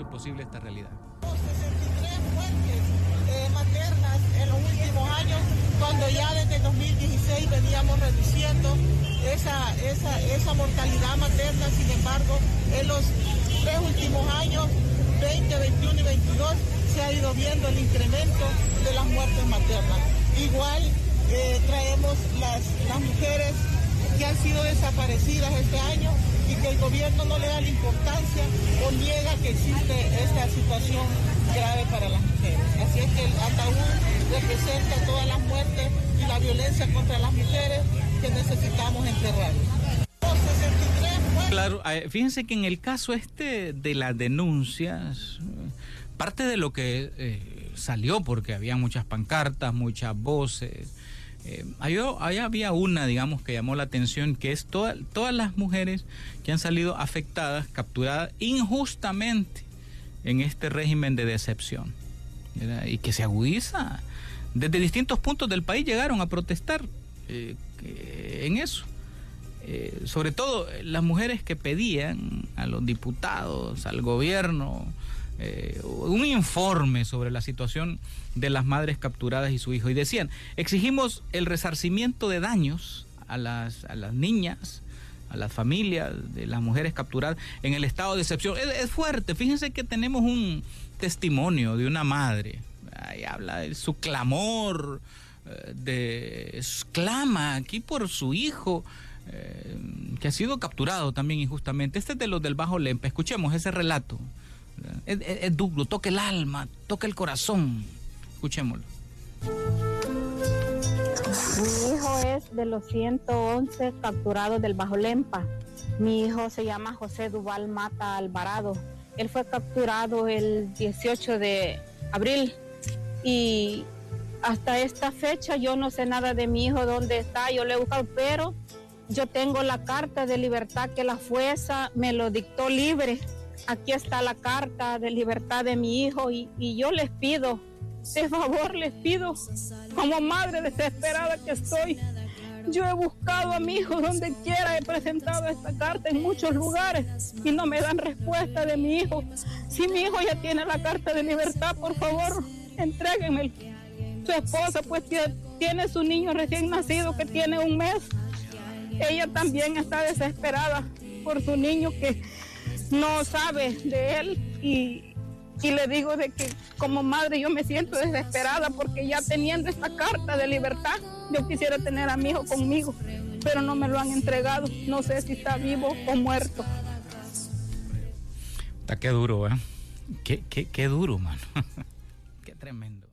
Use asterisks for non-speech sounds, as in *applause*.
hace posible esta realidad. 63 muertes eh, maternas en los últimos años, cuando ya desde 2016 veníamos reduciendo esa, esa, esa mortalidad materna, sin embargo, en los tres últimos años, 20, 21 y 22, se ha ido viendo el incremento de las muertes maternas. Igual eh, traemos las, las mujeres que han sido desaparecidas este año gobierno no le da la importancia o niega que existe esta situación grave para las mujeres. Así es que el ataúd representa todas las muertes y la violencia contra las mujeres que necesitamos enterrar. Claro, eh, fíjense que en el caso este de las denuncias, parte de lo que eh, salió, porque había muchas pancartas, muchas voces, eh, ahí, había una, digamos, que llamó la atención, que es todas las mujeres que han salido afectadas, capturadas injustamente en este régimen de decepción, y que se agudiza. Desde distintos puntos del país llegaron a protestar eh, en eso. Eh, sobre todo las mujeres que pedían a los diputados, al gobierno, eh, un informe sobre la situación de las madres capturadas y su hijo. Y decían, exigimos el resarcimiento de daños a las, a las niñas, a las familias de las mujeres capturadas en el estado de excepción. Es, fuerte, fíjense que tenemos un testimonio de una madre. Ahí habla de su clamor, eh, de clama aquí por su hijo. Eh, que ha sido capturado también injustamente. Este es de los del Bajo Lempa. Escuchemos ese relato. Es, duro, toca el alma, toca el corazón. Escuchémoslo. Mi hijo es de los 111 capturados del Bajo Lempa. Mi hijo se llama José Duval Mata Alvarado. Él fue capturado el 18 de abril y hasta esta fecha yo no sé nada de mi hijo, dónde está, yo le he buscado, pero yo tengo la carta de libertad que la fuerza me lo dictó libre aquí está la carta de libertad de mi hijo y, yo les pido, de favor les pido, como madre desesperada que estoy, yo he buscado a mi hijo donde quiera, he presentado esta carta en muchos lugares y no me dan respuesta de mi hijo. Si mi hijo ya tiene la carta de libertad, por favor, entréguenme. Su esposa pues tiene su niño recién nacido que tiene un mes. Ella también está desesperada por su niño que no sabe de él y, le digo de que como madre yo me siento desesperada porque ya teniendo esta carta de libertad, yo quisiera tener a mi hijo conmigo, pero no me lo han entregado. No sé si está vivo o muerto. Está qué duro, ¿eh? Qué, qué, qué duro, mano. *laughs* qué tremendo.